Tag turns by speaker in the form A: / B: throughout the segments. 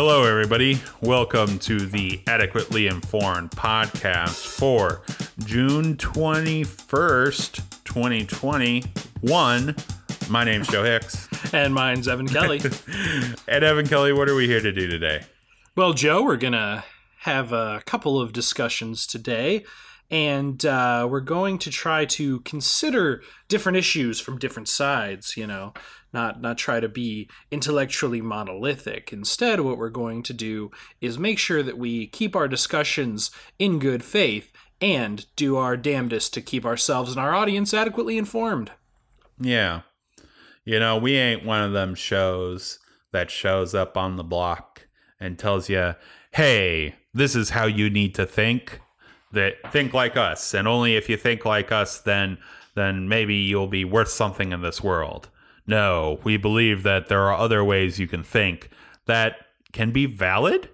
A: Hello, everybody. Welcome to the Adequately Informed podcast for June 21st, 2021. My name's Joe Hicks.
B: And mine's Evan Kelly.
A: And Evan Kelly, what are we here to do today?
B: well, Joe, we're going to have a couple of discussions today. And uh, we're going to try to consider different issues from different sides, you know, not, not try to be intellectually monolithic. Instead, what we're going to do is make sure that we keep our discussions in good faith and do our damnedest to keep ourselves and our audience adequately informed.
A: Yeah. You know, we ain't one of them shows that shows up on the block and tells you, hey, this is how you need to think. That think like us, and only if you think like us, then then maybe you'll be worth something in this world. No, we believe that there are other ways you can think that can be valid.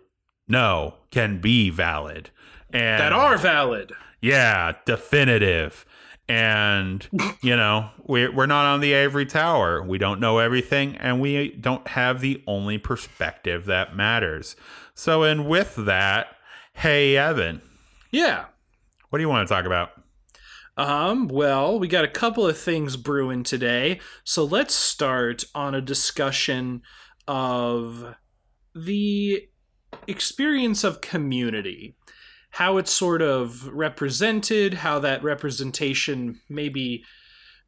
A: No, can be valid, and
B: That are valid.
A: yeah, definitive. And you know, we're we're not on the ivory tower. We don't know everything, and we don't have the only perspective that matters. So, and with that, hey Evan,
B: Yeah.
A: What do you want to talk about?
B: Um, well, we got a couple of things brewing today. So let's start on a discussion of the experience of community, how it's sort of represented, how that representation may be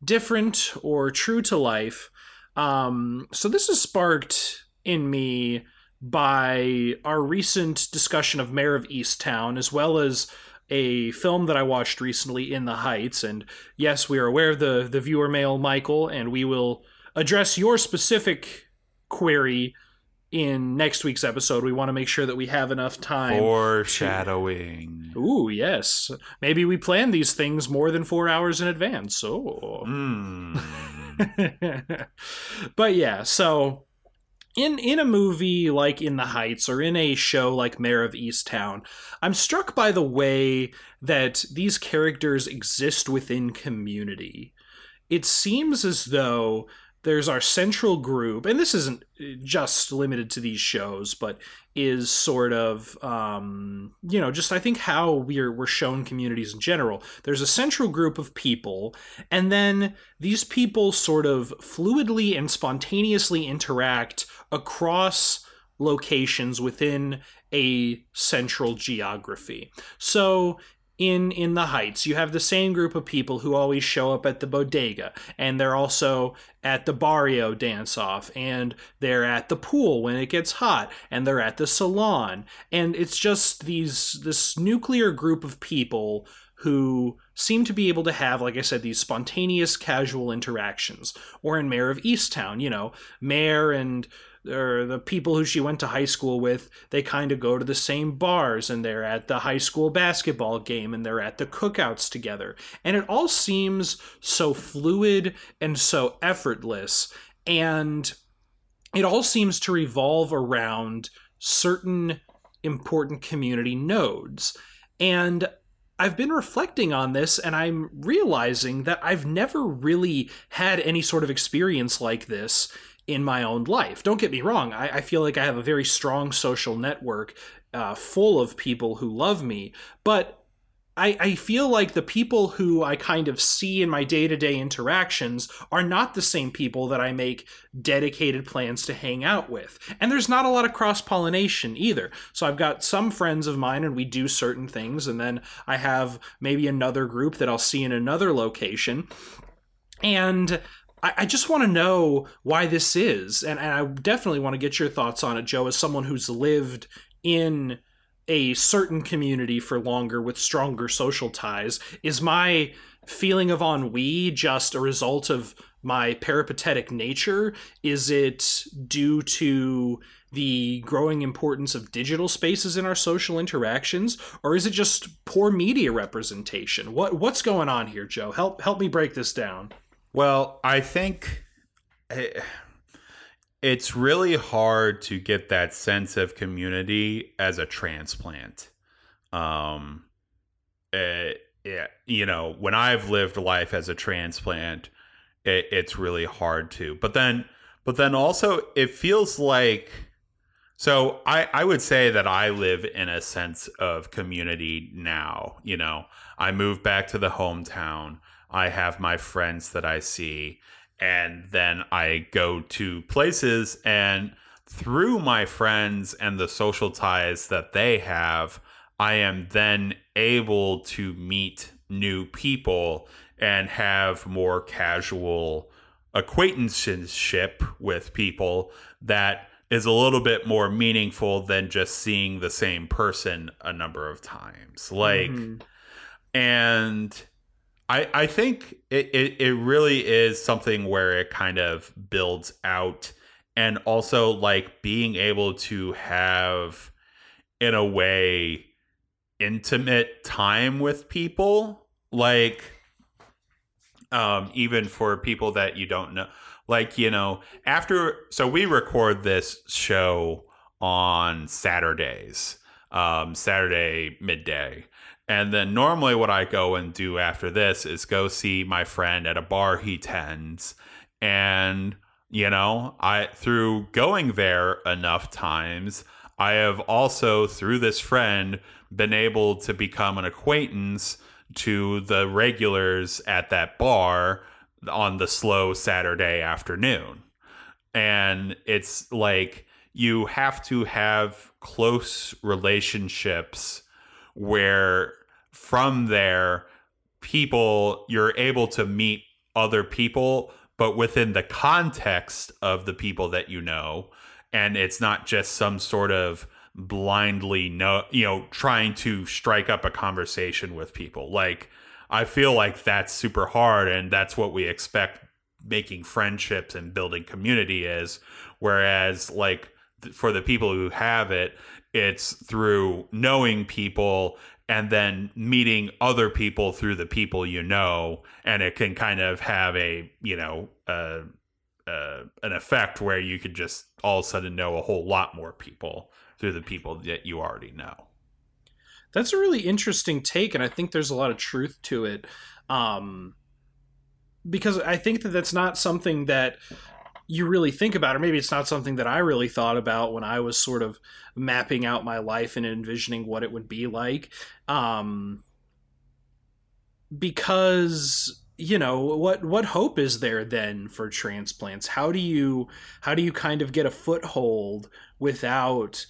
B: different or true to life. Um, so this is sparked in me by our recent discussion of Mare of Easttown, as well as a film that I watched recently, In the Heights. And yes, we are aware of the the viewer mail, Michael, and we will address your specific query in next week's episode. We want to make sure that we have enough time.
A: Foreshadowing.
B: Ooh, yes. Maybe we plan these things more than four hours in advance. Oh.
A: Mm.
B: but yeah, so in in a movie like In the Heights or in a show like Mare of Easttown, I'm struck by the way that these characters exist within community. It seems as though there's our central group, and this isn't just limited to these shows, but is sort of um, you know just I think how we're we're shown communities in general. There's a central group of people, and then these people sort of fluidly and spontaneously interact across locations within a central geography. So in in the heights you have the same group of people who always show up at the bodega and they're also at the barrio dance off and they're at the pool when it gets hot and they're at the salon. And it's just these this nuclear group of people who seem to be able to have like i said these spontaneous casual interactions. Or in mare of easttown you know mare and or the people who she went to high school with, they kind of go to the same bars and they're at the high school basketball game and they're at the cookouts together. And it all seems so fluid and so effortless. And it all seems to revolve around certain important community nodes. And I've been reflecting on this and I'm realizing that I've never really had any sort of experience like this in my own life. Don't get me wrong, I, I feel like I have a very strong social network uh, full of people who love me, but I, I feel like the people who I kind of see in my day to day interactions are not the same people that I make dedicated plans to hang out with. And there's not a lot of cross pollination either. So I've got some friends of mine and we do certain things, and then I have maybe another group that I'll see in another location. And I, I just want to know why this is. And, and I definitely want to get your thoughts on it, Joe, as someone who's lived in a certain community for longer with stronger social ties. Is my feeling of ennui just a result of my peripatetic nature? Is it due to the growing importance of digital spaces in our social interactions, or is it just poor media representation? What what's going on here, Joe? Help help me break this down.
A: Well, I think eh, it's really hard to get that sense of community as a transplant. Um, eh, yeah, you know, when I've lived life as a transplant, it, it's really hard to. But then, but then also, it feels like So I, I would say that I live in a sense of community now. You know, I moved back to the hometown. I have my friends that I see, and then I go to places and through my friends and the social ties that they have, I am then able to meet new people and have more casual acquaintanceship with people that is a little bit more meaningful than just seeing the same person a number of times. Like,
B: Mhm.
A: and I I think it, it it really is something where it kind of builds out and also like being able to have in a way intimate time with people like um even for people that you don't know. Like you know after so we record this show on saturdays um saturday midday and then normally what i go and do after this is go see my friend at a bar he tends and you know i through going there enough times i have also through this friend been able to become an acquaintance to the regulars at that bar on the slow Saturday afternoon. And it's like you have to have close relationships where from there, people, you're able to meet other people, but within the context of the people that you know. And it's not just some sort of blindly know you know trying to strike up a conversation with people like i feel like that's super hard and that's what we expect making friendships and building community is whereas like th- for the people who have it it's through knowing people and then meeting other people through the people you know and it can kind of have a you know uh, uh, an effect where you could just all of a sudden know a whole lot more people through the people that you already know.
B: That's a really interesting take, and I think there's a lot of truth to it. Um, because I think that that's not something that you really think about, or maybe it's not something that I really thought about when I was sort of mapping out my life and envisioning what it would be like. Um, because you know what what hope is there then for transplants how do you how do you kind of get a foothold without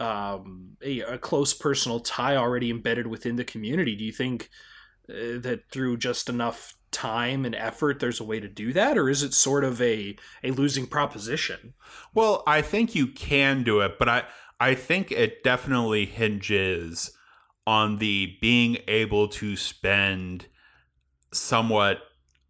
B: um, a, a close personal tie already embedded within the community do you think uh, that through just enough time and effort there's a way to do that? Or is it sort of a a losing proposition?
A: Well, I think you can do it, but I I think it definitely hinges on the being able to spend somewhat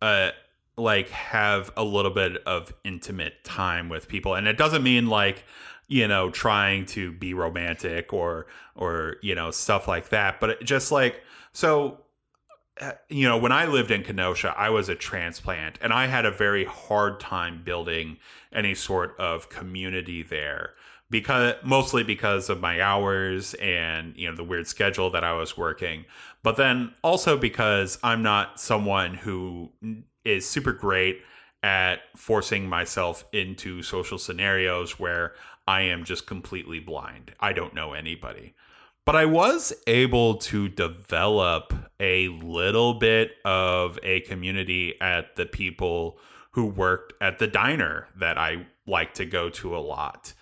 A: uh like have a little bit of intimate time with people. And it doesn't mean like you know trying to be romantic or or you know stuff like that but just like so Uh, you know when i lived in kenosha i was a transplant and i had a very hard time building any sort of community there because mostly because of my hours and you know the weird schedule that I was working but then also because I'm not someone who is super great at forcing myself into social scenarios where I am just completely blind. I don't know anybody. But I was able to develop a little bit of a community at the people who worked at the diner that I like to go to a lot.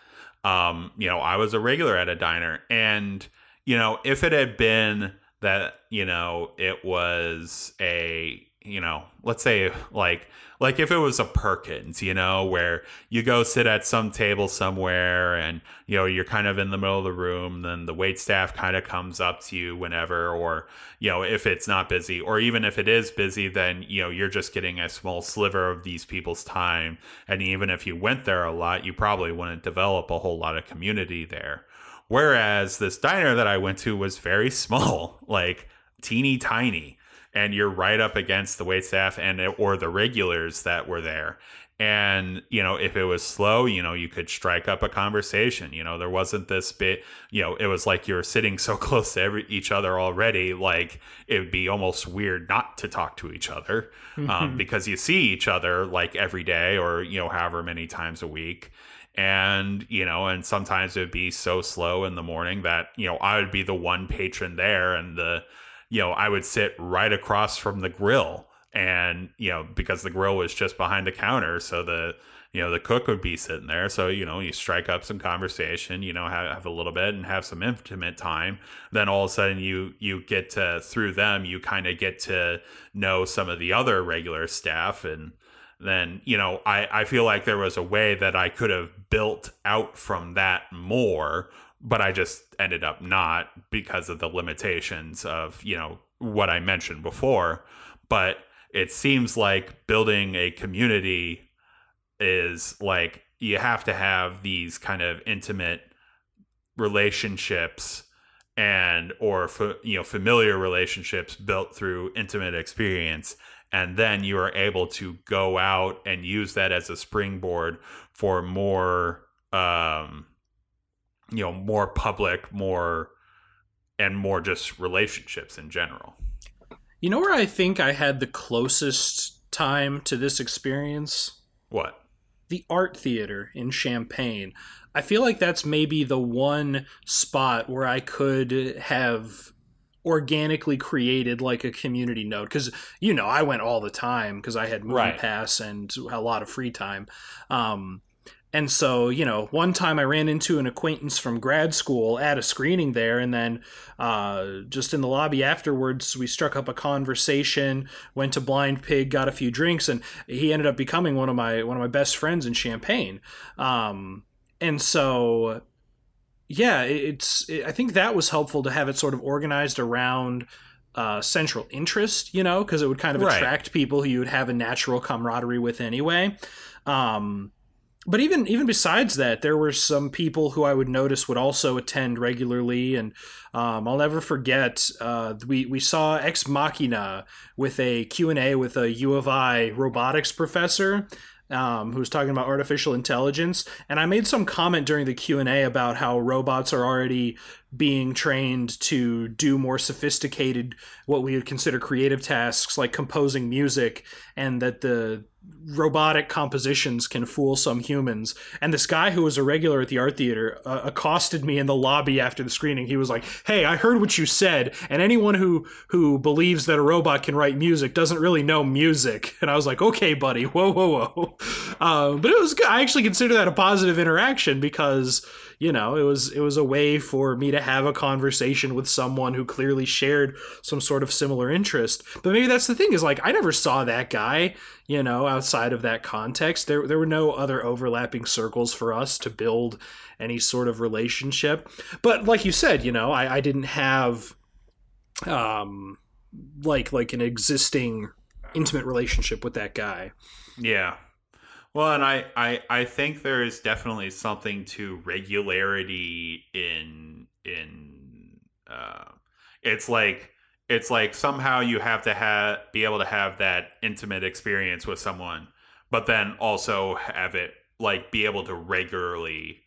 A: Um, you know, I was a regular at a diner, and you know, if it had been that, you know, it was a, you know, let's say like like if it was a Perkins, you know, where you go sit at some table somewhere and you know you're kind of in the middle of the room, then the wait staff kind of comes up to you whenever, or you know if it's not busy, or even if it is busy, then you know you're just getting a small sliver of these people's time, and even if you went there a lot, you probably wouldn't develop a whole lot of community there. Whereas this diner that I went to was very small, like teeny tiny, and you're right up against the wait staff and or the regulars that were there. And you know, if it was slow, you know, you could strike up a conversation. You know, there wasn't this bit. You know, it was like you were sitting so close to every, each other already. Like it would be almost weird not to talk to each other um, because you see each other like every day or you know, however many times a week and you know and sometimes it would be so slow in the morning that you know i would be the one patron there and the you know i would sit right across from the grill and you know because the grill was just behind the counter so the you know the cook would be sitting there. So you know you strike up some conversation you know have, have a little bit and have some intimate time. Then all of a sudden you you get to through them you kind of get to know some of the other regular staff. And then you know I, I feel like there was a way that i could have built out from that more but i just ended up not because of the limitations of you know what i mentioned before. But it seems like building a community is like you have to have these kind of intimate relationships and or you know familiar relationships built through intimate experience. And then you are able to go out and use that as a springboard for more um you know more public more and more just relationships in general.
B: You know where i think i had the closest time to this experience?
A: What?
B: The art theater in champaign I feel like that's maybe the one spot where I could have organically created like a community node. Because you know I went all the time because I had movie right. pass and a lot of free time. Um, and so, you know, one time I ran into an acquaintance from grad school at a screening there, and then uh, just in the lobby afterwards, we struck up a conversation, went to Blind Pig, got a few drinks, and he ended up becoming one of my one of my best friends in Champaign. Um, and so, yeah, it's it, I think that was helpful to have it sort of organized around uh, central interest, you know, because it would kind of right. attract people who you would have a natural camaraderie with anyway. Um, but even even besides that, there were some people who I would notice would also attend regularly, and um, I'll never forget. Uh, we we saw Ex Machina with a Q and A with a U of I robotics professor. Um, who was talking about artificial intelligence and i made some comment during the q&a about how robots are already being trained to do more sophisticated what we would consider creative tasks like composing music and that the robotic compositions can fool some humans. And this guy who was a regular at the art theater uh, accosted me in the lobby after the screening. He was like, "Hey, I heard what you said, and anyone who who believes that a robot can write music doesn't really know music." And I was like, "Okay, buddy, whoa, whoa, whoa." Uh, but it was I actually consider that a positive interaction because you know it was it was a way for me to have a conversation with someone who clearly shared some sort of similar interest. But maybe that's the thing is like i never saw that guy you know outside of that context. There there were no other overlapping circles for us to build any sort of relationship. But like you said you know i, I didn't have um like like an existing intimate relationship with that guy.
A: Yeah well, and I, I, I think there is definitely something to regularity in in uh, it's like it's like somehow you have to have be able to have that intimate experience with someone, but then also have it like be able to regularly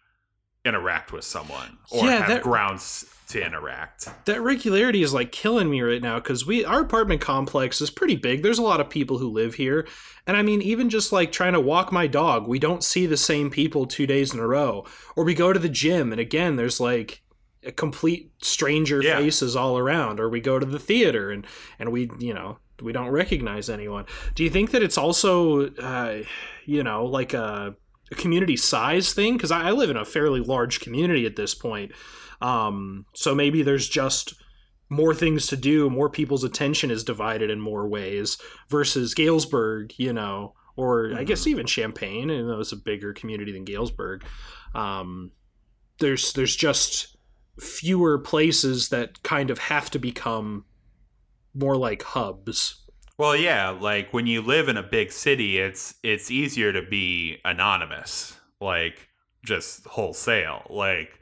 A: interact with someone or yeah, have that, grounds to interact.
B: That regularity is like killing me right now because we our apartment complex is pretty big. There's a lot of people who live here, and I mean, even just like trying to walk my dog, we don't see the same people two days in a row. Or we go to the gym, and again, there's like a complete stranger yeah. faces all around. Or we go to the theater, and and we you know we don't recognize anyone. Do you think that it's also uh, you know like a, a community size thing? Because I, I live in a fairly large community at this point um, so maybe there's just more things to do, more people's attention is divided in more ways versus Galesburg, you know, or mm-hmm. I guess even Champaign, and it was a bigger community than Galesburg. Um, there's there's just fewer places that kind of have to become more like hubs.
A: Well, yeah, like when you live in a big city, it's it's easier to be anonymous, like just wholesale. Like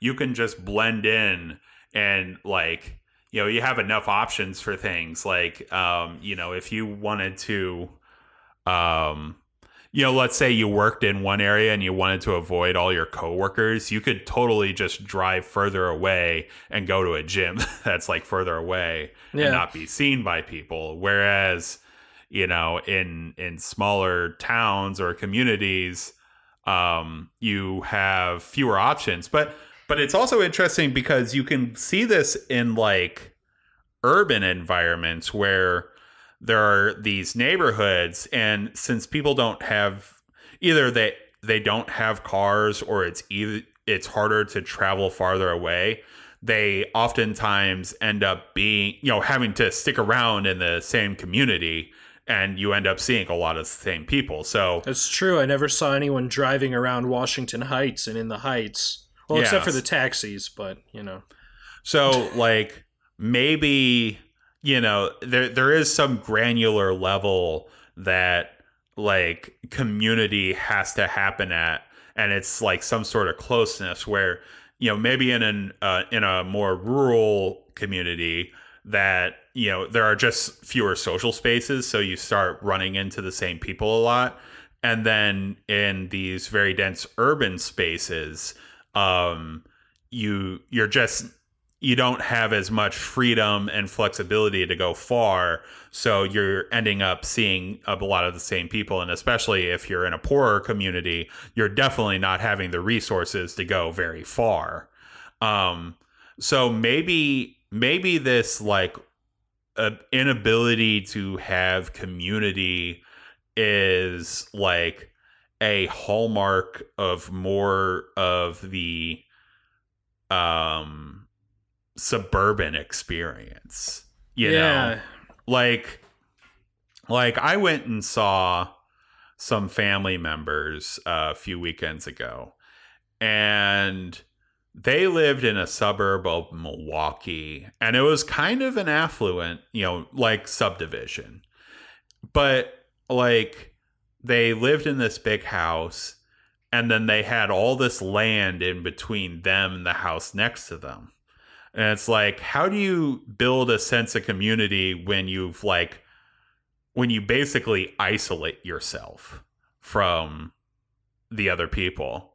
A: you can just blend in and like you know you have enough options for things like um you know if you wanted to um you know let's say you worked in one area and you wanted to avoid all your coworkers you could totally just drive further away and go to a gym that's like further away yeah. and not be seen by people whereas you know in in smaller towns or communities um, you have fewer options. But but it's also interesting because you can see this in like urban environments where there are these neighborhoods and since people don't have either they they don't have cars or it's either it's harder to travel farther away they oftentimes end up being you know having to stick around in the same community and you end up seeing a lot of the same people so
B: That's true. I never saw anyone driving around Washington Heights and in the Heights. Well, except for the taxis, but you know.
A: So like maybe you know there there is some granular level that like community has to happen at and it's like some sort of closeness where you know maybe in an uh, in a more rural community that you know there are just fewer social spaces so you start running into the same people a lot and then in these very dense urban spaces um you you're just you don't have as much freedom and flexibility to go far. So you're ending up seeing a lot of the same people. And especially if you're in a poorer community you're definitely not having the resources to go very far. Um so maybe maybe this like uh, inability to have community is like a hallmark of more of the um suburban experience you know? Like like i went and saw some family members uh, a few weekends ago and they lived in a suburb of milwaukee and it was kind of an affluent you know like subdivision. But like they lived in this big house and then they had all this land in between them and the house next to them. And it's like how do you build a sense of community when you've like when you basically isolate yourself from the other people?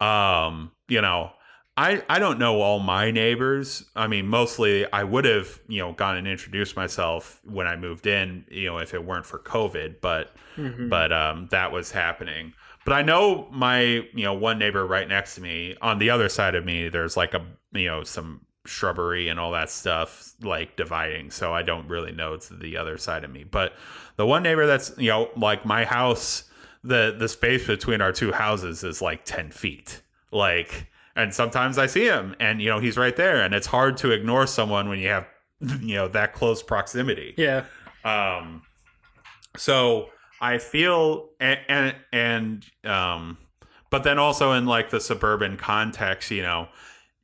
A: Um you know I, I don't know all my neighbors. I mean, mostly I would have, you know, gone and introduced myself when I moved in, you know, if it weren't for COVID, but
B: Mhm.
A: but um, that was happening. But I know my you know one neighbor right next to me on the other side of me. There's like a you know some shrubbery and all that stuff like dividing, so I don't really know it's the other side of me. But the one neighbor that's you know like my house, the the space between our two houses is like ten feet, like. And sometimes I see him, and you know he's right there, and it's hard to ignore someone when you have, you know, that close proximity.
B: Yeah.
A: Um, so I feel and, and and um, but then also in like the suburban context, you know,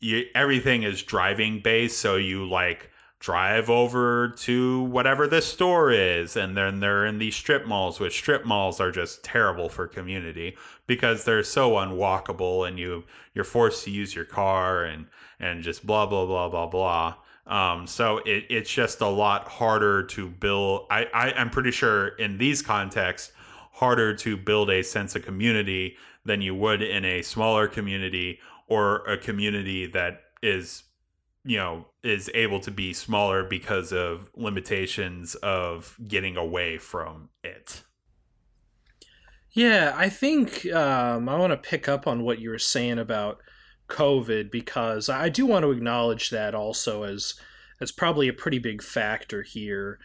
A: you everything is driving based, so you like drive over to whatever this store is and then they're in these strip malls which strip malls are just terrible for community because they're so unwalkable and you you're forced to use your car and and just blah blah blah blah blah um, so it, it's just a lot harder to build. I, I, I'm pretty sure in these contexts, harder to build a sense of community than you would in a smaller community or a community that is, you know, is able to be smaller because of limitations of getting away from it.
B: Yeah, I think um, I want to pick up on what you were saying about COVID because I do want to acknowledge that also as as probably a pretty big factor here.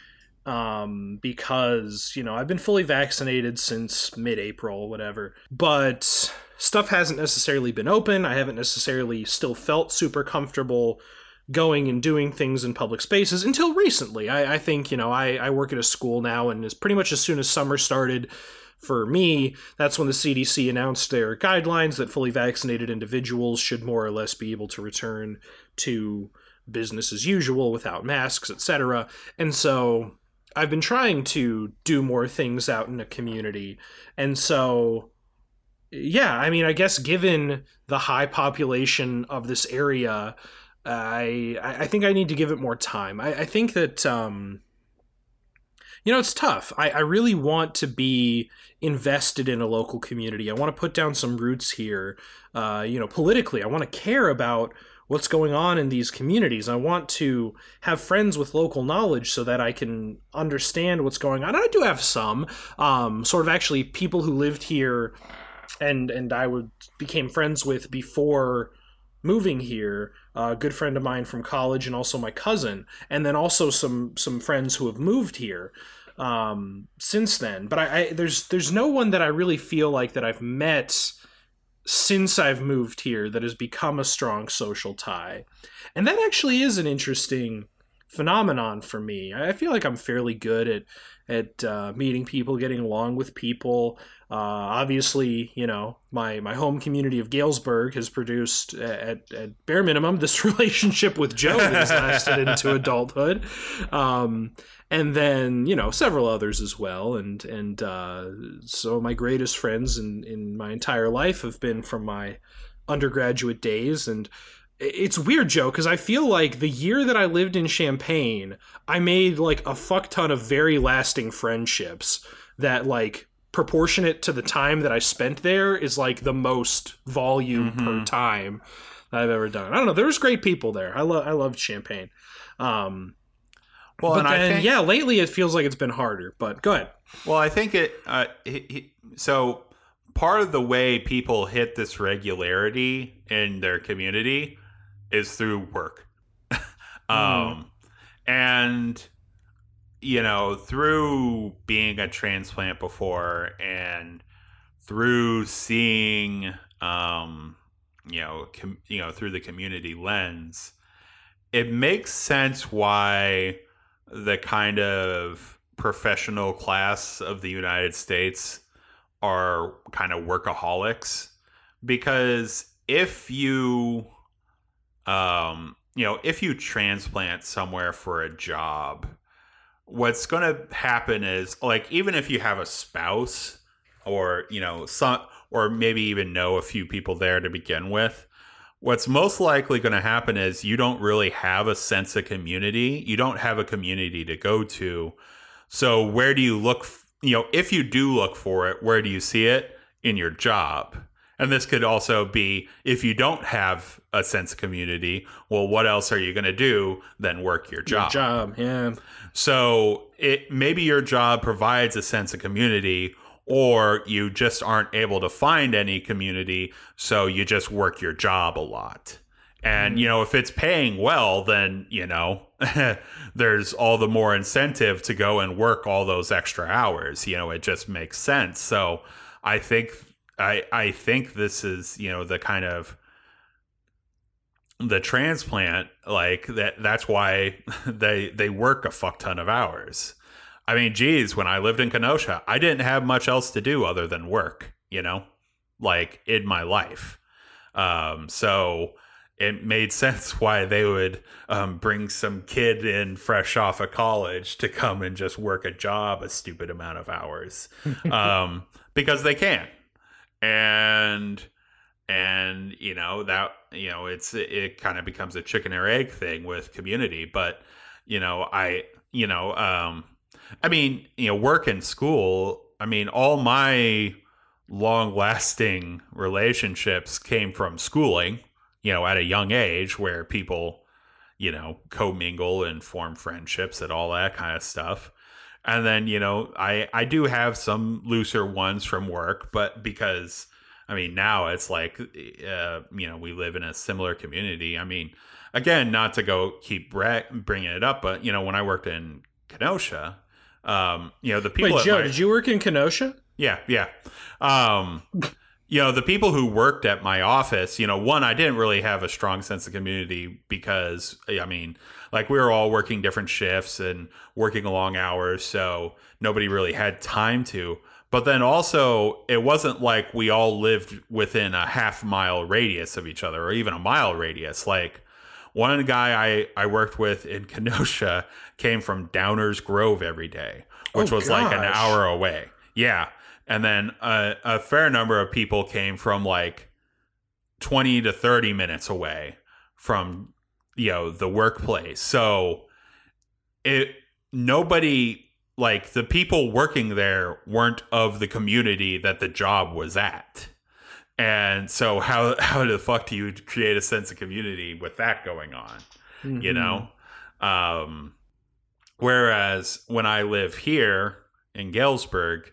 B: Um, because you know I've been fully vaccinated since mid-April, whatever, but stuff hasn't necessarily been open. I haven't necessarily still felt super comfortable going and doing things in public spaces until recently. I, I think you know I, I work at a school now, and as pretty much as soon as summer started, for me, that's when the CDC announced their guidelines that fully vaccinated individuals should more or less be able to return to business as usual without masks, etc. And so I've been trying to do more things out in the community. And so yeah, I mean, I guess given the high population of this area, I I think I need to give it more time. I, I think that um, you know it's tough. I, I really want to be invested in a local community. I want to put down some roots here. Uh, you know, politically, I want to care about what's going on in these communities. I want to have friends with local knowledge so that I can understand what's going on. And I do have some, um, sort of actually people who lived here and and I would became friends with before moving here a good friend of mine from college and also my cousin and then also some some friends who have moved here um, since then. But I, I there's there's no one that I really feel like that I've met since I've moved here that has become a strong social tie. And that actually is an interesting phenomenon for me. I feel like I'm fairly good at at uh, meeting people, getting along with people. Uh, obviously, you know, my my home community of Galesburg has produced at, at bare minimum this relationship with Joe that has lasted into adulthood, um, and then you know several others as well. And and uh, so my greatest friends in in my entire life have been from my undergraduate days and it's weird, Joe, because I feel like the year that I lived in Champaign, I made like a fuck ton of very lasting friendships that like proportionate to the time that I spent there is like the most volume mm-hmm. per time I've ever done. I don't know. There's great people there. I love I love Champaign. Um, well, but then think, yeah, lately it feels like it's been harder. But go ahead.
A: Well, I think it. Uh, he, he, so part of the way people hit this regularity in their community is through work. um, mm. and you know, through being a transplant before and through seeing um, you know, com- you know, through the community lens, it makes sense why the kind of professional class of the United States are kind of workaholics. Because if you um, you know, if you transplant somewhere for a job, what's going to happen is like even if you have a spouse or, you know, some or maybe even know a few people there to begin with, what's most likely going to happen is you don't really have a sense of community. You don't have a community to go to. So where do you look, you know, if you do look for it, where do you see it? In your job. And this could also be if you don't have a sense of community, well, what else are you going to do than work your job?
B: Your job, yeah.
A: So it maybe your job provides a sense of community, or you just aren't able to find any community, so you just work your job a lot. And mm-hmm. you know, if it's paying well, then you know there's all the more incentive to go and work all those extra hours. You know, it just makes sense. So I think I I think this is you know the kind of the transplant like that that's why they they work a fuck ton of hours. I mean, geez, when I lived in Kenosha, I didn't have much else to do other than work, you know, like in my life. Um, so it made sense why they would um, bring some kid in fresh off of college to come and just work a job a stupid amount of hours um, because they can and and you know that you know it's it kind of becomes a chicken or egg thing with community but you know i you know um i mean you know work and school i mean all my long lasting relationships came from schooling you know at a young age where people you know commingle and form friendships and all that kind of stuff. And then you know i i do have some looser ones from work but because i mean now it's like uh, you know we live in a similar community. I mean again not to go keep bringing it up but you know when i worked in kenosha um you know the people
B: wait joe my, did you work in kenosha?
A: Yeah yeah. Um you know the people who worked at my office you know one i didn't really have a strong sense of community because i mean like we were all working different shifts and working long hours so nobody really had time to but then also it wasn't like we all lived within a half mile radius of each other or even a mile radius like one guy I, I worked with in Kenosha came from Downers Grove every day, which oh, was gosh. like an hour away. Yeah and then a, a fair number of people came from like 20 to 30 minutes away from you know the workplace so it nobody like the people working there weren't of the community that the job was at. And so how how the fuck do you create a sense of community with that going on mm-hmm. you know? Um whereas when i live here in galesburg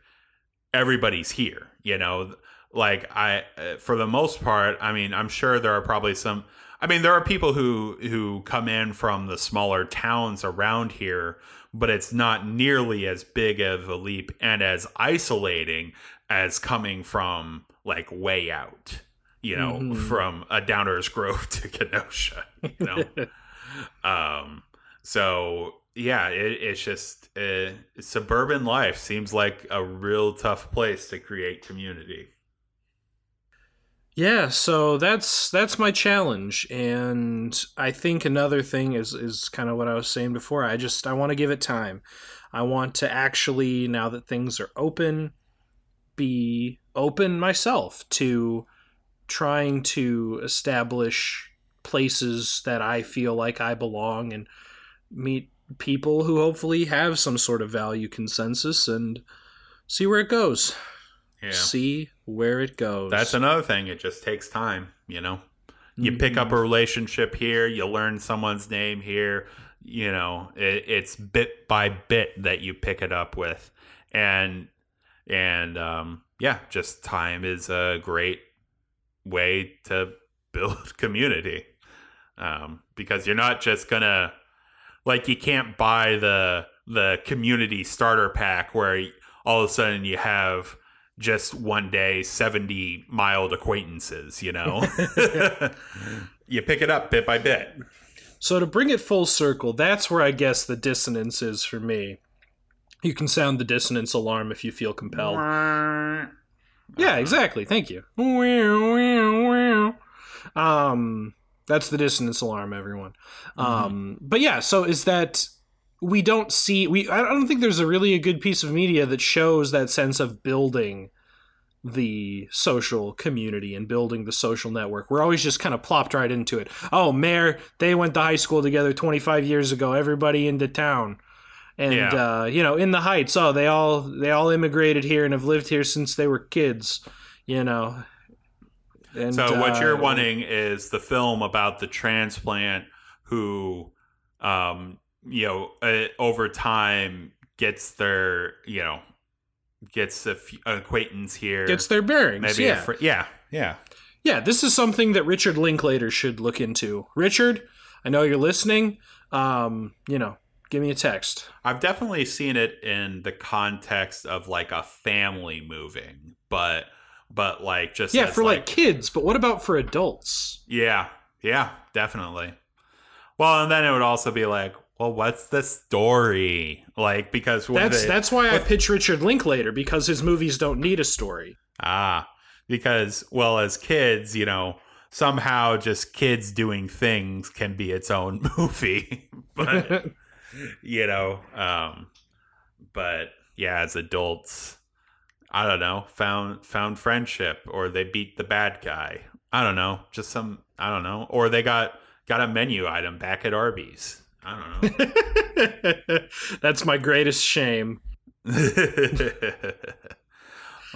A: everybody's here you know? Like I uh, for the most part, I mean, I'm sure there are probably some I mean, there are people who who come in from the smaller towns around here, but it's not nearly as big of a leap and as isolating as coming from like way out, you know,
B: Mhm.
A: from a Downers Grove to Kenosha, you know. um so yeah, it, it's just uh, suburban life seems like a real tough place to create community.
B: Yeah, so that's that's my challenge, and I think another thing is is kind of what I was saying before. I just I want to give it time. I want to actually now that things are open, be open myself to trying to establish places that I feel like I belong and meet people who hopefully have some sort of value consensus and see where it goes.
A: Yeah.
B: See where it goes.
A: That's another thing. It just takes time, you know. You pick
B: Mm-hmm.
A: up a relationship here, you learn someone's name here, you know, it, it's bit by bit that you pick it up with. And and um yeah, just time is a great way to build community. Um because you're not just going to like you can't buy the the community starter pack where all of a sudden you have just one day 70 mild acquaintances you know you pick it up bit by bit
B: So to bring it full circle, that's where I guess the dissonance is for me. You can sound the dissonance alarm if you feel compelled. Yeah, exactly. Thank you. Um, that's the dissonance alarm, everyone. Um, but yeah, so is that we don't see we I don't think there's a really a good piece of media that shows that sense of building the social community and building the social network. We're always just kind of plopped right into it. Oh, Mare, they went to high school together 25 years ago. Everybody into town. And
A: Yeah.
B: uh, you know, in the Heights, oh, they all they all immigrated here and have lived here since they were kids, you know. And
A: so what you're
B: uh,
A: wanting is the film about the transplant who um you know uh, over time gets their you know gets a f- acquaintance here
B: gets their bearings.
A: maybe
B: yeah.
A: fr- yeah yeah
B: Yeah, this is something that Richard Linklater should look into. Richard, I know you're listening. Um, you know, give me a text.
A: I've definitely seen it in the context of like a family moving, but but like just
B: Yeah, for like, kids, but what about for adults?
A: yeah yeah definitely. Well, and then it would also be like, well, what's the story like? Because
B: That's
A: they-
B: that's why I pitch Richard Linklater because his movies don't need a story.
A: ah because well as kids you know somehow just kids doing things can be its own movie but you know um but yeah as adults i don't know found found friendship or they beat the bad guy i don't know just some i don't know or they got got a menu item back at arby's i don't know
B: that's my greatest shame.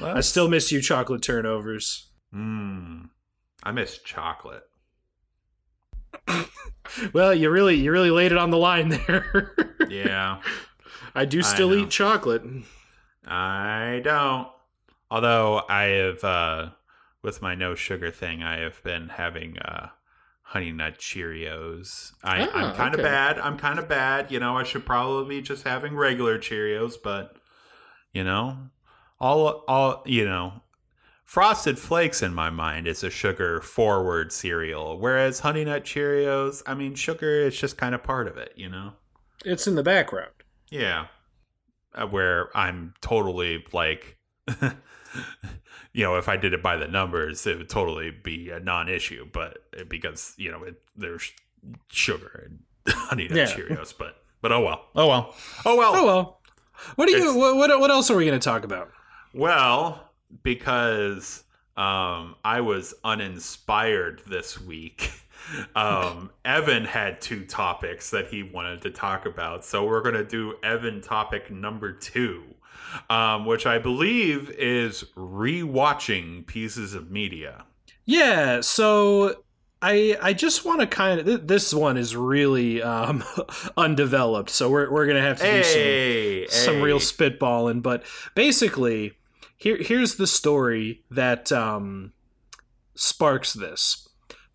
B: I still miss you, chocolate turnovers.
A: mm, i miss chocolate
B: Well, you really you really laid it on the line there.
A: yeah
B: I do still
A: know.
B: eat chocolate.
A: I don't. Although I have, uh, with my no sugar thing, I have been having uh, Honey Nut Cheerios. I,
B: Ah,
A: I'm kind of
B: okay.
A: bad. I'm kind of bad. You know, I should probably be just having regular Cheerios, but you know, all all you know, Frosted Flakes in my mind is a sugar forward cereal, whereas Honey Nut Cheerios, I mean, sugar is just kind of part of it. You know.
B: It's in the background.
A: Yeah. Uh, where I'm totally like, you know, if I did it by the numbers, it would totally be a non issue. But because, you know, it, there's sugar and honey nut
B: Yeah.
A: Cheerios. But, but oh well. Oh well. Oh well.
B: Oh well. What do you what, what what else are we going to talk about?
A: Well, because um, I was uninspired this week. Um, Evan had two topics that he wanted to talk about, so we're going to do Evan topic number two, um, which I believe is rewatching pieces of media.
B: Yeah, so I I just want to kind of th- this one is really um, undeveloped, so we're we're gonna have to do some
A: Hey,
B: some real spitballing. But basically, here here's the story that um, sparks this.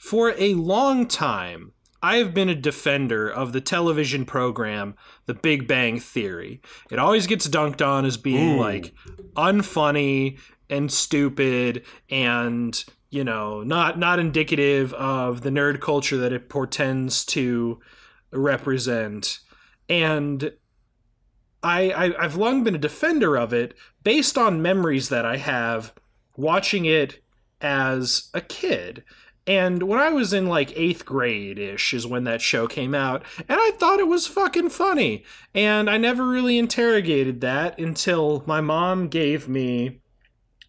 B: For a long time, I have been a defender of the television program The Big Bang Theory. It always gets dunked on as being
A: Ooh.
B: like unfunny and stupid and you know not not indicative of the nerd culture that it portends to represent and I, I I've long been a defender of it based on memories that I have watching it as a kid. And when I was in like eighth grade ish is when that show came out, and I thought it was fucking funny. And I never really interrogated that until my mom gave me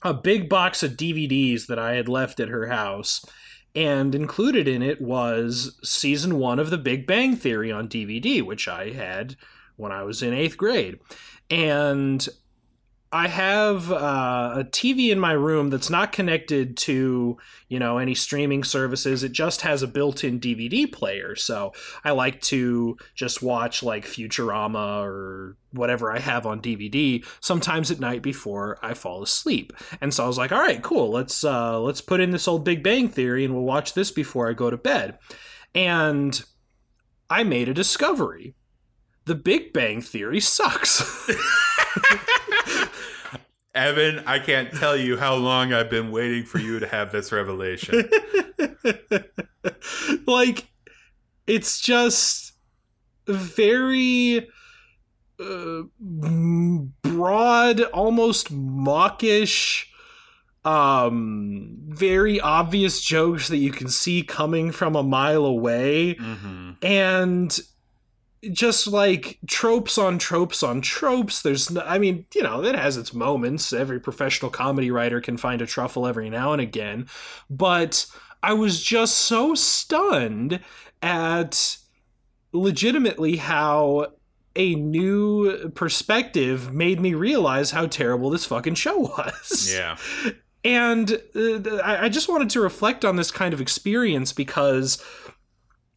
B: a big box of DVDs that I had left at her house. And included in it was season one of The Big Bang Theory on DVD, which I had when I was in eighth grade. And I have uh, a TV in my room that's not connected to, you know, any streaming services. It just has a built-in DVD player. So I like to just watch like Futurama or whatever I have on DVD sometimes at night before I fall asleep. And so I was like, all right, cool. Let's uh, let's put in this old Big Bang Theory and we'll watch this before I go to bed. And I made a discovery. The Big Bang Theory sucks.
A: Evan, I can't tell you how long I've been waiting for you to have this revelation.
B: like it's just very uh, broad almost mawkish um very obvious jokes that you can see coming from a mile away
A: hmm
B: and just like tropes on tropes on tropes. There's no, i mean you know it has its moments. Every professional comedy writer can find a truffle every now and again. But i was just so stunned at legitimately how a new perspective made me realize how terrible this fucking show was.
A: Yeah.
B: and uh, I I just wanted to reflect on this kind of experience because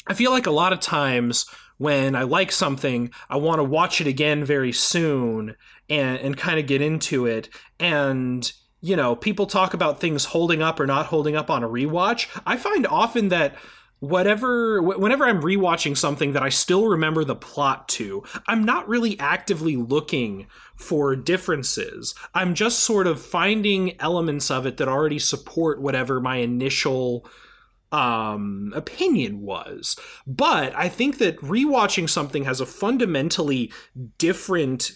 B: I feel like a lot of times when I like something, I want to watch it again very soon and, and kind of get into it. And, you know, people talk about things holding up or not holding up on a rewatch. I find often that whatever whenever i'm rewatching something that i still remember the plot to i'm not really actively looking for differences i'm just sort of finding elements of it that already support whatever my initial um opinion was but i think that rewatching something has a fundamentally different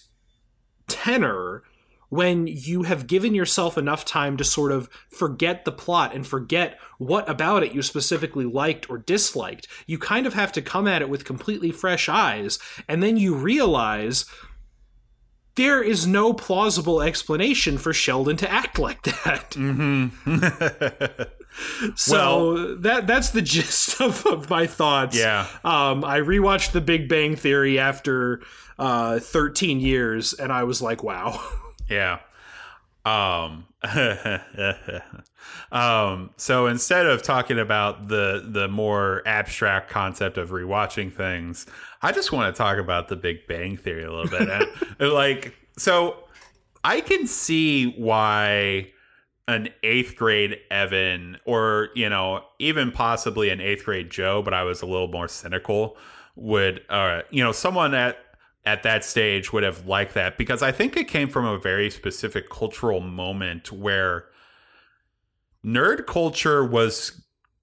B: tenor when you have given yourself enough time to sort of forget the plot and forget what about it you specifically liked or disliked. You kind of have to come at it with completely fresh eyes, and then you realize there is no plausible explanation for Sheldon to act like that.
A: hmm
B: So that that's the gist of, of my thoughts.
A: yeah.
B: Um, I rewatched The Big Bang Theory after uh, 13 years, and I was like, wow.
A: Yeah. Um um so instead of talking about the the more abstract concept of rewatching things, I just want to talk about the Big Bang Theory a little bit. And, like so I can see why an 8th grade Evan or you know even possibly an 8th grade Joe, but I was a little more cynical would uh you know someone at at that stage would have liked that because I think it came from a very specific cultural moment where nerd culture was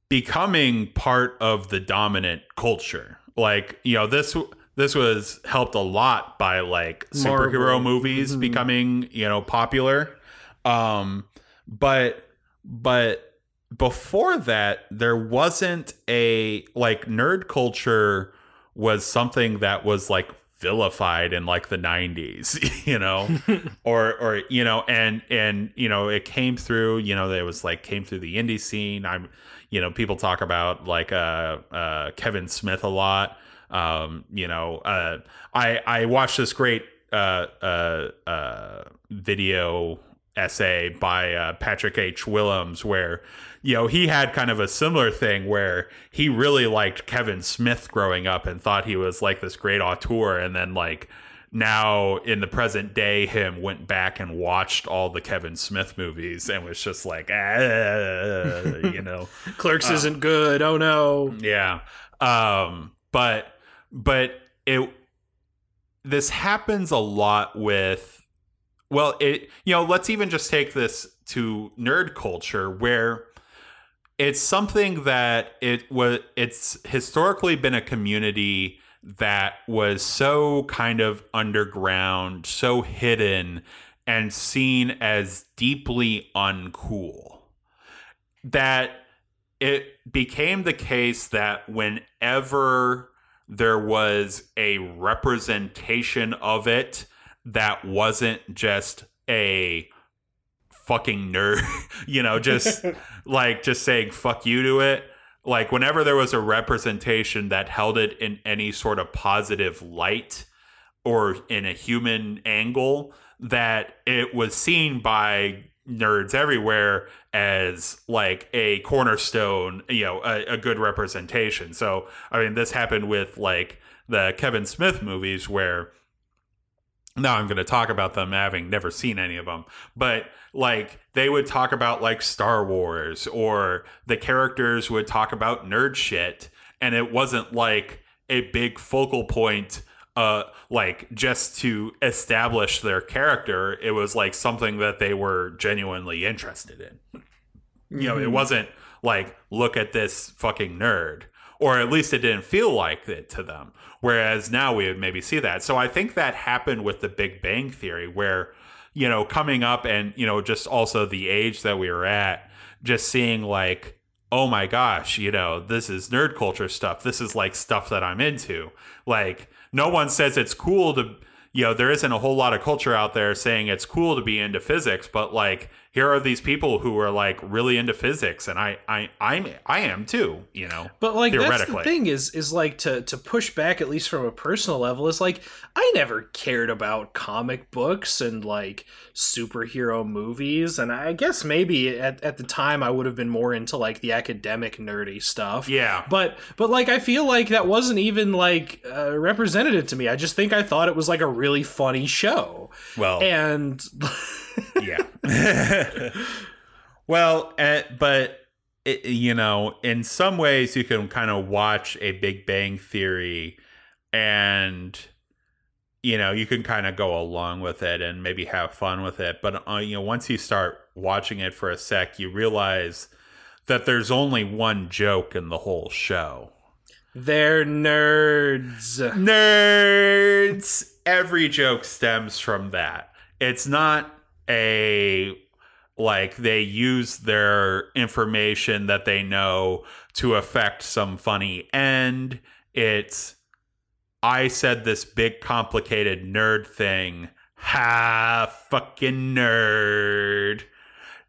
A: becoming part of the dominant culture. Like, you know, this this was helped a lot by like superhero
B: Marvel.
A: movies
B: Mhm.
A: becoming, you know, popular. Um but but before that there wasn't a like nerd culture was something that was like vilified in like the 90s you know? Or or you know and and you know it came through you know it was like came through the indie scene. I'm you know people talk about like uh uh kevin smith a lot. Um you know uh i i watched this great uh uh uh video essay by uh, Patrick H. Willems, where you know he had kind of a similar thing where he really liked Kevin Smith growing up and thought he was like this great auteur, and then like now in the present day him went back and watched all the Kevin Smith movies and was just like ah, you know
B: Clerks isn't good. Oh no.
A: yeah um but but it this happens a lot with well it you know let's even just take this to nerd culture where it's something that it was it's historically been a community that was so kind of underground so hidden and seen as deeply uncool that it became the case that whenever there was a representation of it that wasn't just a fucking nerd, you know, just like just saying fuck you to it. Like whenever there was a representation that held it in any sort of positive light or in a human angle, that it was seen by nerds everywhere as like a cornerstone, you know, a, a good representation. So, I mean, this happened with like the Kevin Smith movies where now I'm going to talk about them having never seen any of them, but like they would talk about like Star Wars or the characters would talk about nerd shit and it wasn't like a big focal point uh like just to establish their character. It was like something that they were genuinely interested in. You know it wasn't like look at this fucking nerd or at least it didn't feel like it to them whereas now we would maybe see that. So i think that happened with the big bang theory where you know coming up and you know just also the age that we were at just seeing like oh my gosh you know this is nerd culture stuff. This is like stuff that i'm into. Like no one says it's cool to you know there isn't a whole lot of culture out there saying it's cool to be into physics but like here are these people who are like really into physics and i i i'm i am too you know
B: But like that's the thing is is like to to push back at least from a personal level is like I never cared about comic books and like superhero movies and I guess maybe at, at the time I would have been more into like the academic nerdy stuff.
A: yeah
B: But but like I feel like that wasn't even like uh, representative to me. I just think I thought it was like a really funny show.
A: well
B: And
A: yeah. well, uh, but it, you know, in some ways, you can kind of watch a Big Bang Theory, and you know, you can kind of go along with it and maybe have fun with it. But uh, you know, once you start watching it for a sec, you realize that there's only one joke in the whole show.
B: they're nerds.
A: nerds. Every joke stems from that. It's not a like they use their information that they know to affect some funny end. It's I said this big complicated nerd thing. Ha fucking nerd.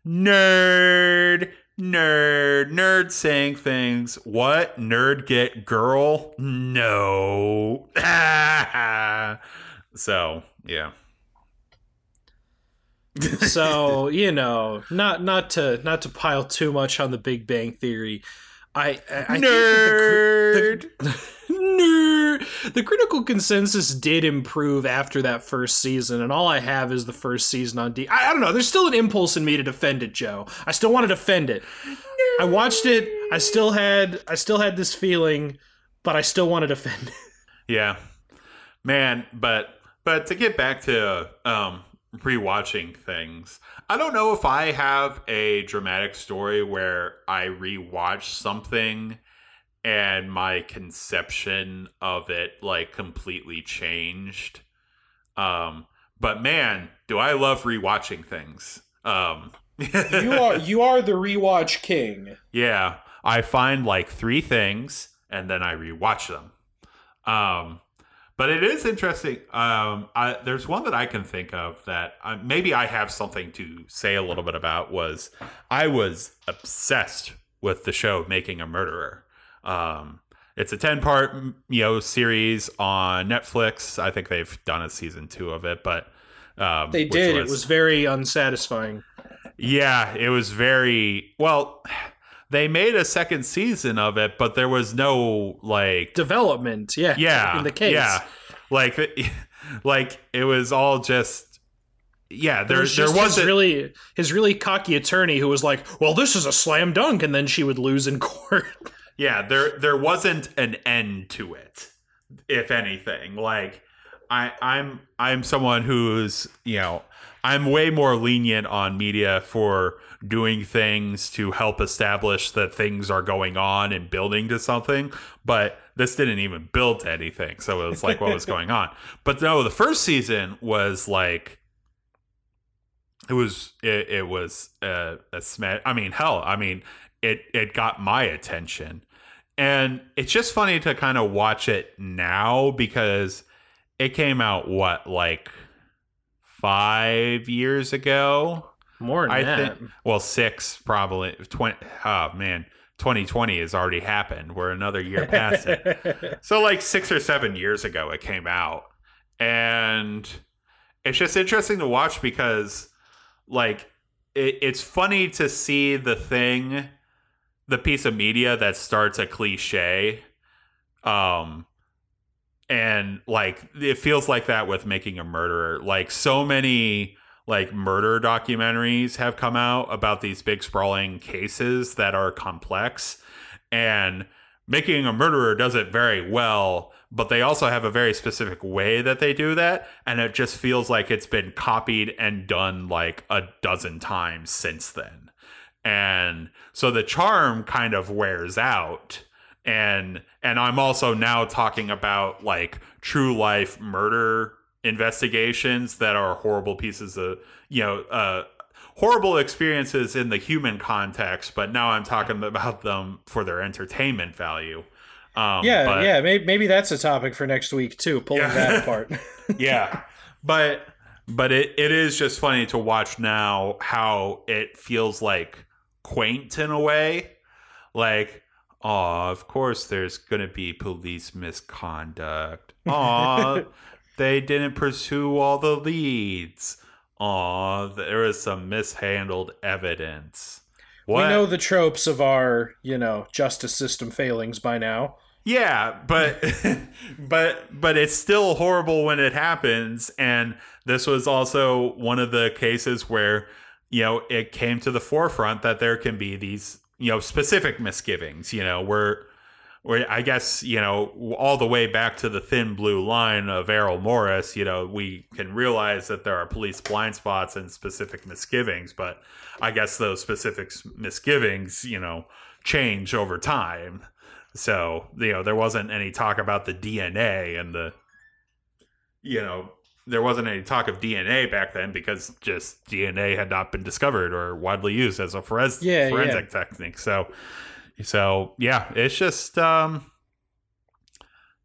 A: Nerd. Nerd. Nerd saying things. What? Nerd get girl? No. so, yeah.
B: so you know not not to not to pile too much on the big bang theory. I i, I
A: Nerd.
B: think the, the, nerd! The critical consensus did improve after that first season and all i have is the first season on d I, I don't know there's still an impulse in me to defend it joe. I still want to defend it. I watched it i still had i still had this feeling but i still want to defend it.
A: Yeah, man. But but to get back to um, rewatching things, I don't know if I have a dramatic story where I rewatch something and my conception of it like completely changed. Um, but man, do I love rewatching things. Um,
B: you are you are the rewatch king
A: Yeah, I find like three things and then I rewatch them. Um, but it is interesting. Um, I, there's one that I can think of that uh, maybe I have something to say a little bit about. Was I was obsessed with the show Making a Murderer. Um, it's a ten part you know series on Netflix. I think they've done a season two of it, but um,
B: they did it was very unsatisfying
A: yeah, it was very well. They made a second season of it, but there was no like
B: development yeah
A: yeah
B: in the case
A: yeah like like it was all just yeah. There
B: was
A: there
B: just his
A: wasn't
B: really his really cocky attorney who was like, "Well, this is a slam dunk," and then she would lose in court.
A: yeah there there wasn't an end to it if anything like i i'm i'm someone who's you know i'm way more lenient on media for doing things to help establish that things are going on and building to something but this didn't even build to anything. So it was like what was going on? But no the first season was like it was it, it was a, a smash i mean hell i mean it it got my attention. And it's just funny to kind of watch it now because it came out what like five years ago
B: More than
A: i
B: that.
A: think well six probably 20 oh man 2020 has already happened. We're another year past it. So like six or seven years ago it came out. And it's just interesting to watch because like it, it's funny to see the thing the piece of media that starts a cliche um and like it feels like that with making a murderer. Like so many like murder documentaries have come out about these big sprawling cases that are complex. And making a murderer does it very well but they also have a very specific way that they do that. And it just feels like it's been copied and done like a dozen times since then. And so the charm kind of wears out. And and i'm also now talking about like true life murder investigations that are horrible pieces of you know uh horrible experiences in the human context but now i'm talking about them for their entertainment value um
B: yeah,
A: but-
B: yeah. Maybe, maybe that's a topic for next week too. Pulling
A: Yeah.
B: that apart.
A: yeah but but it, it is just funny to watch now how it feels like quaint in a way like oh of course there's gonna be police misconduct oh they didn't pursue all the leads. Oh there was some mishandled evidence. What?
B: We know the tropes of our, you know, justice system failings by now.
A: Yeah, but but but it's still horrible when it happens. And this was also one of the cases where you know it came to the forefront that there can be these you know specific misgivings, you know, where where I guess, you know, all the way back to the thin blue line of Errol Morris, you know, we can realize that there are police blind spots and specific misgivings, but I guess those specific misgivings, you know, change over time. So, you know, there wasn't any talk about the DNA and the, you know, there wasn't any talk of DNA back then because just DNA had not been discovered or widely used as a forens-
B: Yeah,
A: forensic technique. So, so yeah, it's just, um,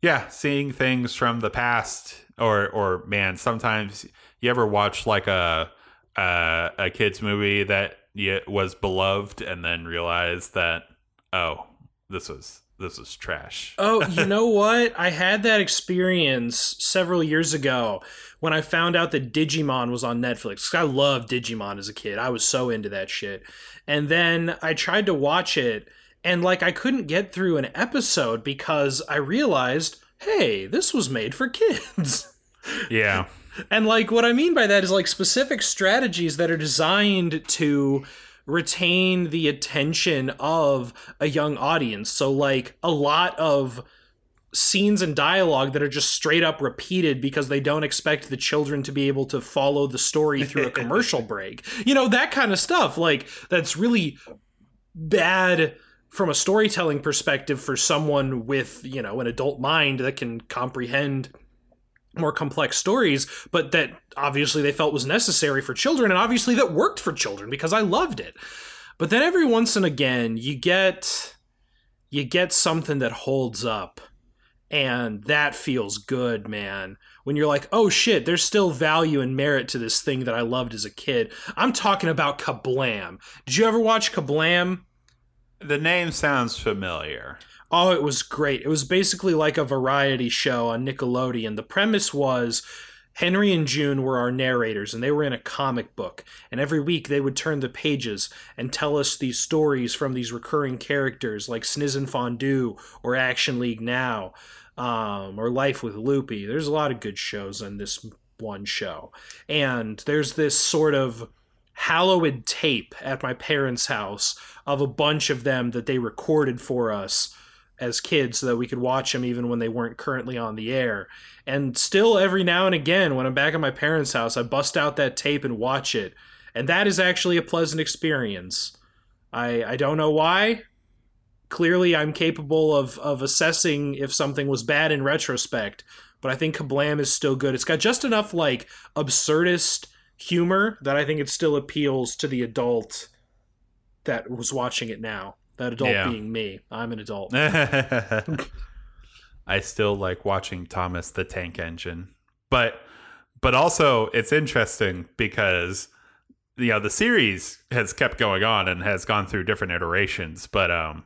A: yeah, seeing things from the past or, or man, sometimes you ever watch like a, a, a kid's movie that was beloved and then realize that, oh, this was, this was trash.
B: Oh, you know what? I had that experience several years ago when I found out that Digimon was on Netflix. I loved Digimon as a kid. I was so into that shit. And then I tried to watch it and like I couldn't get through an episode because I realized, "Hey, this was made for kids."
A: Yeah.
B: And like what I mean by that is like specific strategies that are designed to retain the attention of a young audience. So like a lot of scenes and dialogue that are just straight up repeated because they don't expect the children to be able to follow the story through a commercial break. You know, that kind of stuff. Like that's really bad from a storytelling perspective for someone with, you know, an adult mind that can comprehend more complex stories, but that obviously they felt was necessary for children, and obviously that worked for children because I loved it. But then every once and again, you get you get something that holds up, and that feels good, man. When you're like, oh shit, there's still value and merit to this thing that I loved as a kid. I'm talking about Kablam. Did you ever watch Kablam?
A: The name sounds familiar.
B: Oh, it was great. It was basically like a variety show on Nickelodeon. The premise was Henry and June were our narrators, and they were in a comic book. And every week they would turn the pages and tell us these stories from these recurring characters like Sniz and Fondue or Action League Now. um, or Life with Loopy. There's a lot of good shows on this one show, and there's this sort of hallowed tape at my parents' house of a bunch of them that they recorded for us as kids so that we could watch them even when they weren't currently on the air. And still, every now and again, when I'm back at my parents' house, I bust out that tape and watch it. And that is actually a pleasant experience. I, I don't know why. Clearly, I'm capable of, of assessing if something was bad in retrospect, but I think Kablam is still good. It's got just enough, like, absurdist humor that I think it still appeals to the adult that was watching it now. That adult
A: Yeah.
B: being me. I'm an adult.
A: I still like watching Thomas the Tank Engine. But but also it's interesting because you know the series has kept going on and has gone through different iterations, but um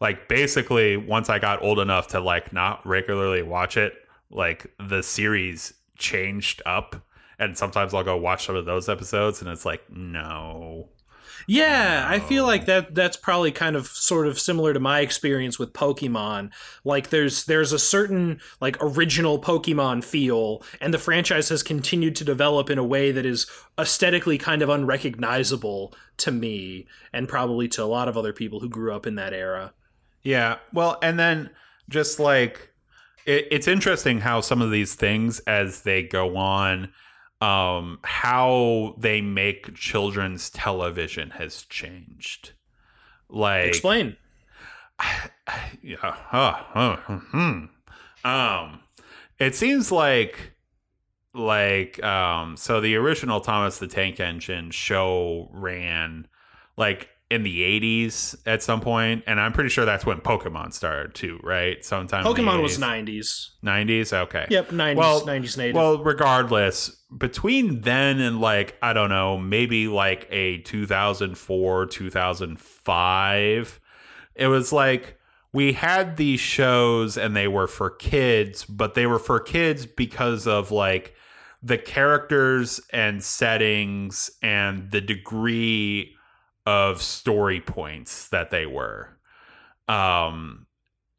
A: like basically once I got old enough to like not regularly watch it, like the series changed up and sometimes I'll go watch some of those episodes and it's like no.
B: Yeah, I feel like that that's probably kind of sort of similar to my experience with Pokemon. Like there's there's a certain like original Pokemon feel and the franchise has continued to develop in a way that is aesthetically kind of unrecognizable to me and probably to a lot of other people who grew up in that era.
A: Yeah. Well, and then just like it, it's interesting how some of these things as they go on um how they make children's television has changed. Like
B: Explain.
A: yeah, huh, huh, hmm. Um, it seems like like um so the original Thomas the Tank Engine show ran like in the 80s at some point and I'm pretty sure that's when Pokemon started too, right? Sometime
B: Pokemon was 90s.
A: 90s, okay.
B: Yep, 90s,
A: Well-
B: 90s native.
A: Well, regardless, between then and like I don't know, maybe like a 2004, 2005, it was like we had these shows and they were for kids, but they were for kids because of like the characters and settings and the degree of story points that they were. Um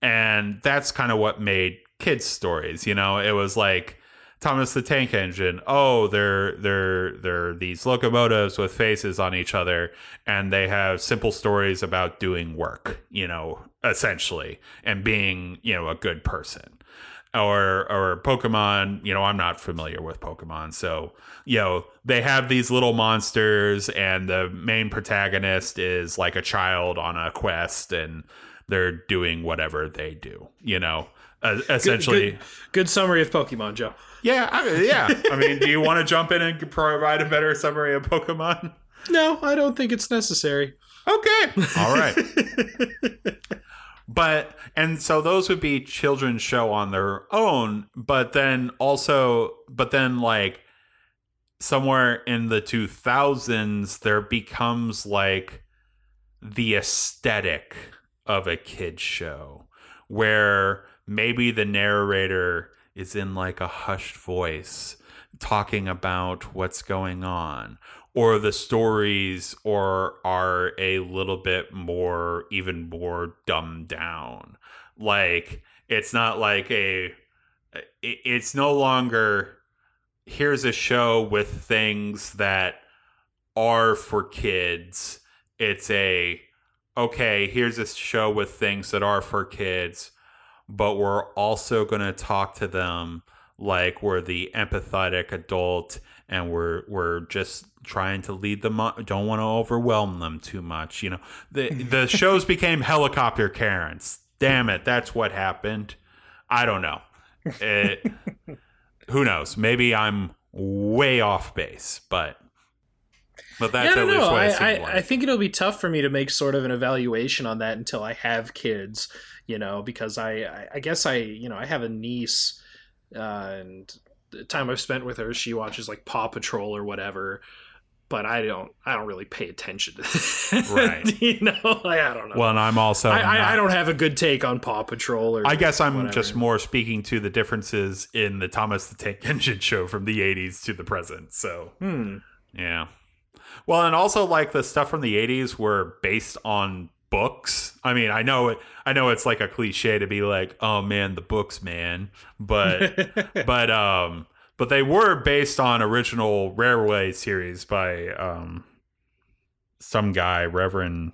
A: and that's kind of what made kids stories, you know. It was like Thomas the Tank Engine. Oh, they're they're they're these locomotives with faces on each other, and they have simple stories about doing work, you know, essentially, and being you know a good person. Or or Pokemon, you know, I'm not familiar with Pokemon, so you know they have these little monsters, and the main protagonist is like a child on a quest, and they're doing whatever they do, you know. Uh, essentially,
B: good, good summary of Pokemon, Joe.
A: yeah, I mean, yeah. I mean, do you want to jump in and provide a better summary of Pokemon?
B: No, I don't think it's necessary.
A: Okay, all right. but and so those would be children's show on their own, but then also, but then like somewhere in the two thousands, there becomes like the aesthetic of a kid show where maybe the narrator is in like a hushed voice talking about what's going on or the stories or are a little bit more even more dumbed down. Like it's not like a it's no longer here's a show with things that are for kids. It's a okay here's a show with things that are for kids but we're also going to talk to them like we're the empathetic adult and we're we're just trying to lead them on don't want to overwhelm them too much you know? The the shows became helicopter karens. Damn it that's what happened. I don't know. It, who knows? Maybe i'm way off base but but that's
B: yeah, I
A: at least
B: know.
A: what
B: I, I. I think it'll be tough for me to make sort of an evaluation on that until I have kids, you know, because I, I, I guess I, you know, I have a niece, uh, and time I've spent with her, she watches like Paw Patrol or whatever. But I don't, I don't really pay attention to that.
A: Right.
B: you know, like, I don't know.
A: well and i'm also
B: I, I, I don't have a good take on Paw Patrol or.
A: I guess I'm
B: whatever.
A: just more speaking to the differences in the Thomas the Tank Engine show from the 80s to the present. So,
B: Hmm.
A: yeah. Well, and also like the stuff from the 80s were based on books. I mean, I know it. I know it's like a cliche to be like, "Oh man, the books, man," but but um, but they were based on original Railway series by um, some guy, Reverend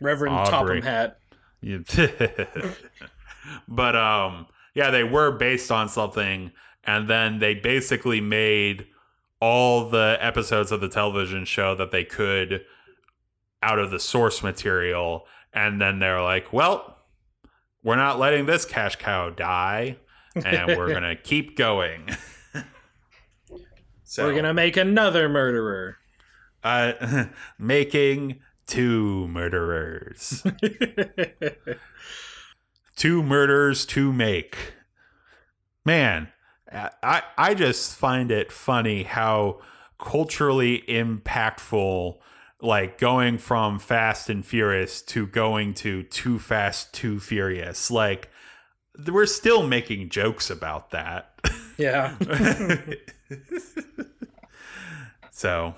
B: Reverend
A: Aubrey.
B: Topham
A: Hatt. but um yeah they were based on something and then they basically made all the episodes of the television show that they could out of the source material and then they're like well we're not letting this cash cow die and we're gonna keep going so
B: We're gonna make another murderer.
A: uh making two murderers two murders to make. Man, I I just find it funny how culturally impactful like going from Fast and Furious to going to Too Fast Too Furious. Like we're still making jokes about that.
B: yeah.
A: so,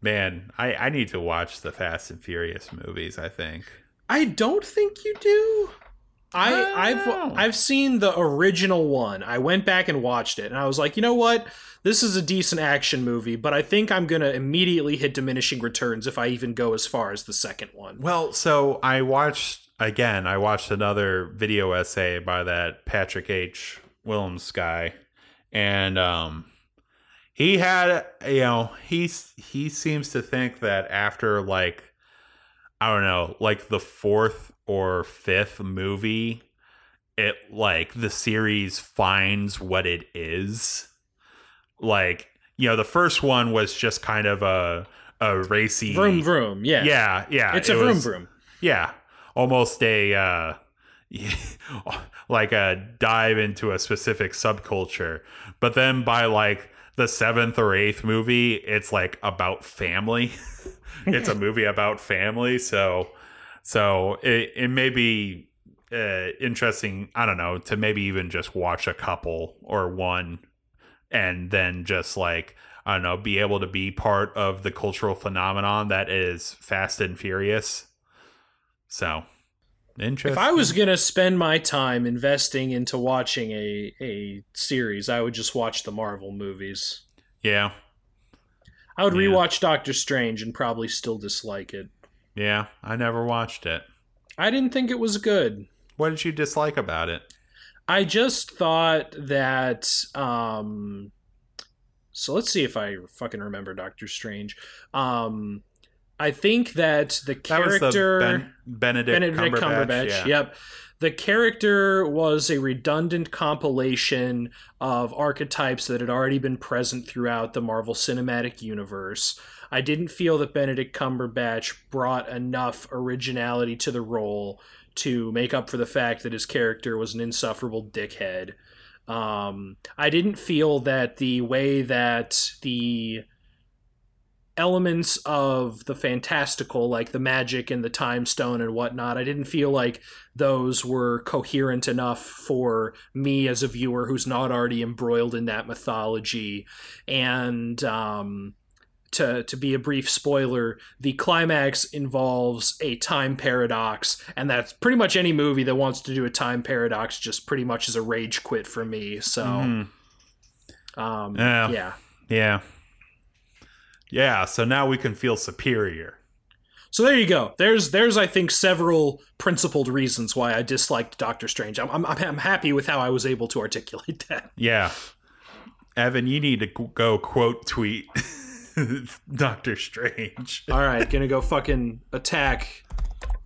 A: man, I I need to watch the Fast and Furious movies, I think.
B: I don't think you do. I,
A: I
B: I've
A: don't.
B: I've seen the original one. I went back and watched it, and I was like, you know what? This is a decent action movie, but I think I'm gonna immediately hit diminishing returns if I even go as far as the second one.
A: Well, so I watched again. I watched another video essay by that Patrick H. Willems guy, and um, he had you know he's he seems to think that after like I don't know, like the fourth or fifth movie, it like the series finds what it is. Like you know, the first one was just kind of a a racy
B: Vroom vroom, yeah,
A: yeah, yeah.
B: It's
A: it
B: a vroom
A: was-
B: vroom.
A: Yeah, almost a uh, like a dive into a specific subculture. But then by like the seventh or eighth movie, it's like about family. it's a movie about family, so so it it may be uh, interesting. I don't know to maybe even just watch a couple or one, and then just like. I don't know, be able to be part of the cultural phenomenon that is Fast and Furious. So, interesting.
B: If I was gonna spend my time investing into watching a a series, I would just watch the Marvel movies.
A: yeah,
B: I would
A: Yeah.
B: rewatch Doctor Strange and probably still dislike it.
A: Yeah, I never watched it.
B: I didn't think it was good.
A: What did you dislike about it?
B: I just thought that. Um, so let's see if I fucking remember Doctor Strange. Um, I think that the
A: That
B: character
A: was the ben- Benedict,
B: Benedict
A: Cumberbatch.
B: Cumberbatch.
A: yeah.
B: Yep. The character was a redundant compilation of archetypes that had already been present throughout the Marvel Cinematic Universe. I didn't feel that Benedict Cumberbatch brought enough originality to the role to make up for the fact that his character was an insufferable dickhead. Um, I didn't feel that the way that the elements of the fantastical, like the magic and the time stone and whatnot, I didn't feel like those were coherent enough for me as a viewer who's not already embroiled in that mythology. And um, to, to be a brief spoiler, the climax involves a time paradox, and that's pretty much any movie that wants to do a time paradox just pretty much is a rage quit for me. So,
A: Mhm.
B: um,
A: Yeah.
B: yeah.
A: Yeah. Yeah, so now we can feel superior.
B: So there you go. There's there's I think several principled reasons why I disliked Doctor Strange. I'm I'm, I'm happy with how I was able to articulate that.
A: Yeah. Evan, you need to go quote tweet Doctor Strange.
B: All right, gonna go fucking attack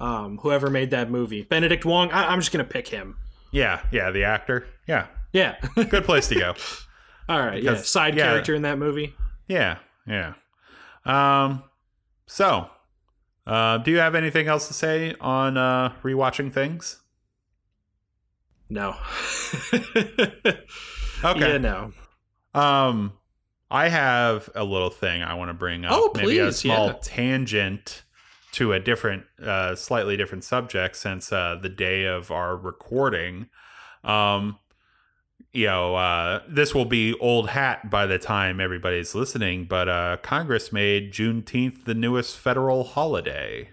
B: um, whoever made that movie. Benedict Wong. I, I'm just gonna pick him.
A: Yeah, yeah, the actor. Yeah.
B: Yeah.
A: Good place to go.
B: All right. Yeah. Side
A: yeah.
B: character in that movie.
A: Yeah, yeah. Um so uh do you have anything else to say on uh rewatching things?
B: No.
A: Okay.
B: Yeah. No.
A: Um, I have a little thing I want to bring up.
B: Oh, please,
A: Maybe a small
B: yeah.
A: tangent to a different, uh, slightly different subject since uh, the day of our recording. Um, you know, uh, this will be old hat by the time everybody's listening, but uh, Congress made Juneteenth the newest federal holiday.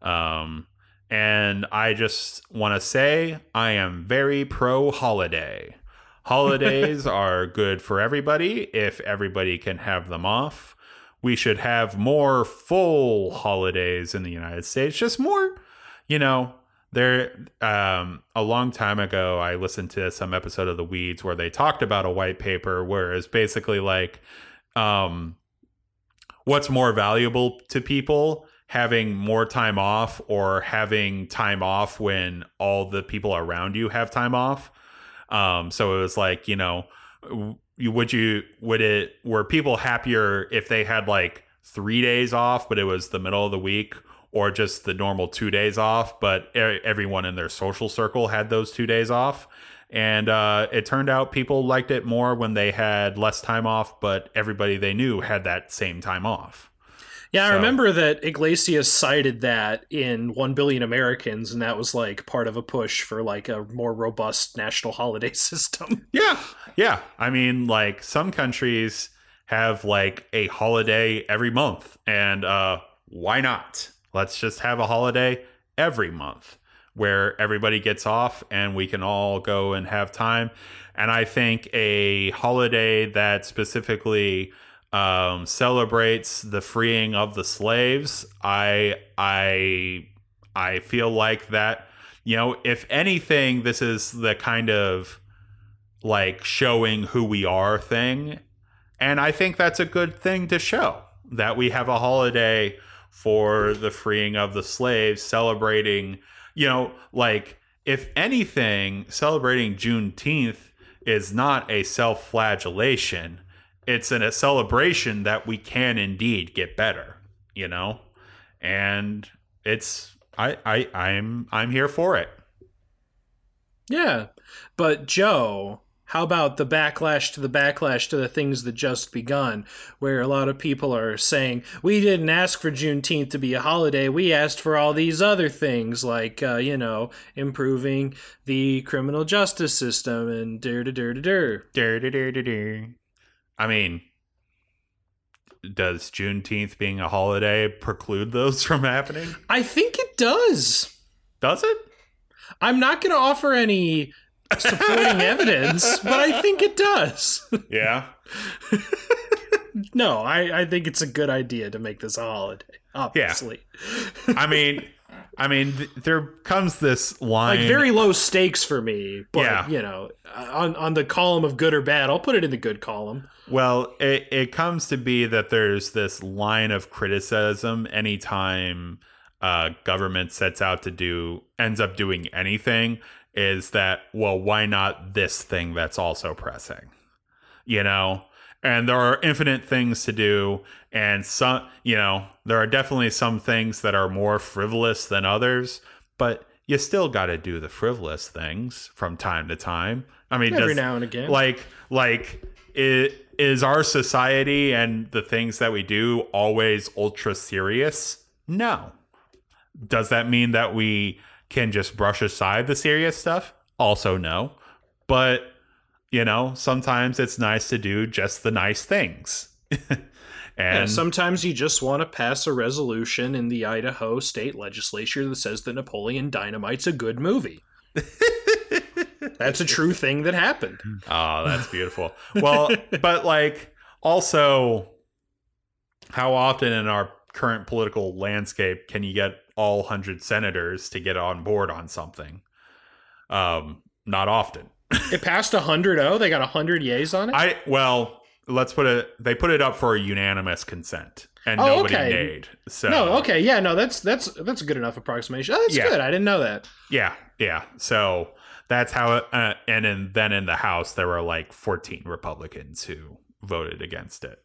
A: Um, And I just want to say I am very pro holiday. Holidays are good for everybody if everybody can have them off. We should have more full holidays in the United States, just more, you know, there um a long time ago i listened to some episode of the weeds where they talked about a white paper where it's basically like um what's more valuable to people having more time off or having time off when all the people around you have time off. Um so it was like you know would you would it were people happier if they had like 3 days off but it was the middle of the week or just the normal two days off, but everyone in their social circle had those two days off. And uh, it turned out people liked it more when they had less time off, but everybody they knew had that same time off.
B: Yeah, so. I remember that Yglesias cited that in 1 Billion Americans, and that was like part of a push for like a more robust national holiday system.
A: Yeah, yeah. I mean, like some countries have like a holiday every month, and uh, why not? Let's just have a holiday every month where everybody gets off and we can all go and have time. And I think a holiday that specifically um, celebrates the freeing of the slaves, I I I feel like that you know, if anything, this is the kind of like showing who we are thing. And I think that's a good thing to show that we have a holiday for the freeing of the slaves, celebrating, you know, like if anything, celebrating Juneteenth is not a self flagellation. It's a celebration that we can indeed get better, you know? And it's I, I I'm I'm here for it.
B: Yeah. But Joe, how about the backlash to the backlash to the things that just begun, where a lot of people are saying, we didn't ask for Juneteenth to be a holiday. We asked for all these other things, like, uh, you know, improving the criminal justice system and dur dur dur dur.
A: Dur dur dur dur I mean, does Juneteenth being a holiday preclude those from happening?
B: I think it does.
A: Does it?
B: I'm not going to offer any supporting evidence, but I think it does.
A: Yeah.
B: no, I, I think it's a good idea to make this a holiday. Obviously.
A: Yeah. I mean, I mean, th- there comes this line,
B: like very low stakes for me. But, yeah. You know, on on the column of good or bad, I'll put it in the good column.
A: Well, it it comes to be that there's this line of criticism anytime uh, government sets out to do ends up doing anything is that well why not this thing that's also pressing? You know? And there are infinite things to do and some you know there are definitely some things that are more frivolous than others but you still got to do the frivolous things from time to time. I mean
B: every does, now and again.
A: like like it is our society and the things that we do always ultra serious? No. Does that mean that we can just brush aside the serious stuff? Also, no. But, you know, sometimes it's nice to do just the nice things.
B: and yeah, sometimes you just want to pass a resolution in the Idaho state legislature that says that Napoleon Dynamite's a good movie. that's a true thing that happened.
A: Oh, that's beautiful. well, but like also how often in our current political landscape can you get all 100 senators to get on board on something. Um, not often.
B: it passed 100 oh, they got 100 yays on it?
A: I well, let's put it they put it up for a unanimous consent and oh, nobody okay. made. So
B: No, okay. Yeah, no, that's that's that's a good enough approximation. Oh, that's yeah. good. I didn't know that.
A: Yeah, yeah. So that's how it, uh, and in, then in the house there were like 14 republicans who voted against it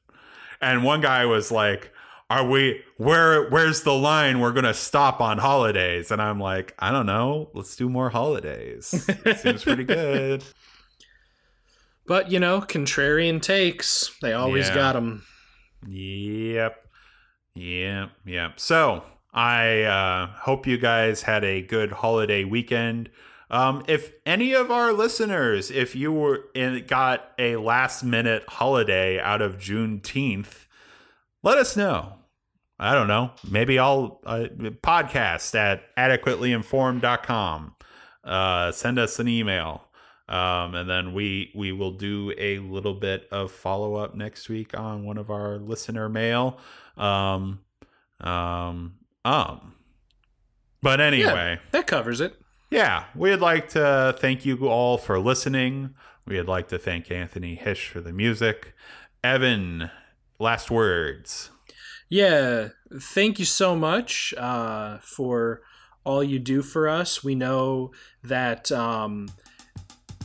A: and one guy was like are we where where's the line? We're gonna stop on holidays. And i'm like i don't know. Let's do more holidays. Seems pretty good.
B: But you know contrarian takes they always yeah. got them
A: yep. Yep yep. So i uh, hope you guys had a good holiday weekend. Um, if any of our listeners if you were in, got a last minute holiday out of juneteenth let us know I don't know. Maybe I'll uh, podcast at adequatelyinformed.com. Uh, send us an email. Um, and then we we will do a little bit of follow up next week on one of our listener mail. Um, um, um. But anyway,
B: That covers it.
A: yeah, we'd like to thank you all for listening. We'd like to thank Anthony Hish for the music. Evan, last words.
B: Yeah, thank you so much uh, for all you do for us. We know that um,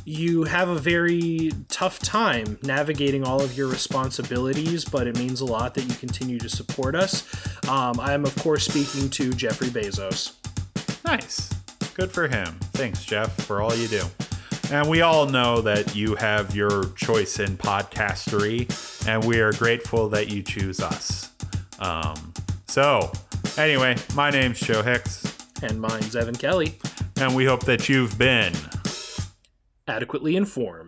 B: you have a very tough time navigating all of your responsibilities, but it means a lot that you continue to support us. Um, I am, of course, speaking to Jeffrey Bezos.
A: Nice. Good for him. Thanks, Jeff, for all you do. And we all know that you have your choice in podcastery, and we are grateful that you choose us. Um, so, anyway, my name's Joe Hicks,
B: And mine's Evan Kelly,
A: and we hope that you've been
B: adequately informed.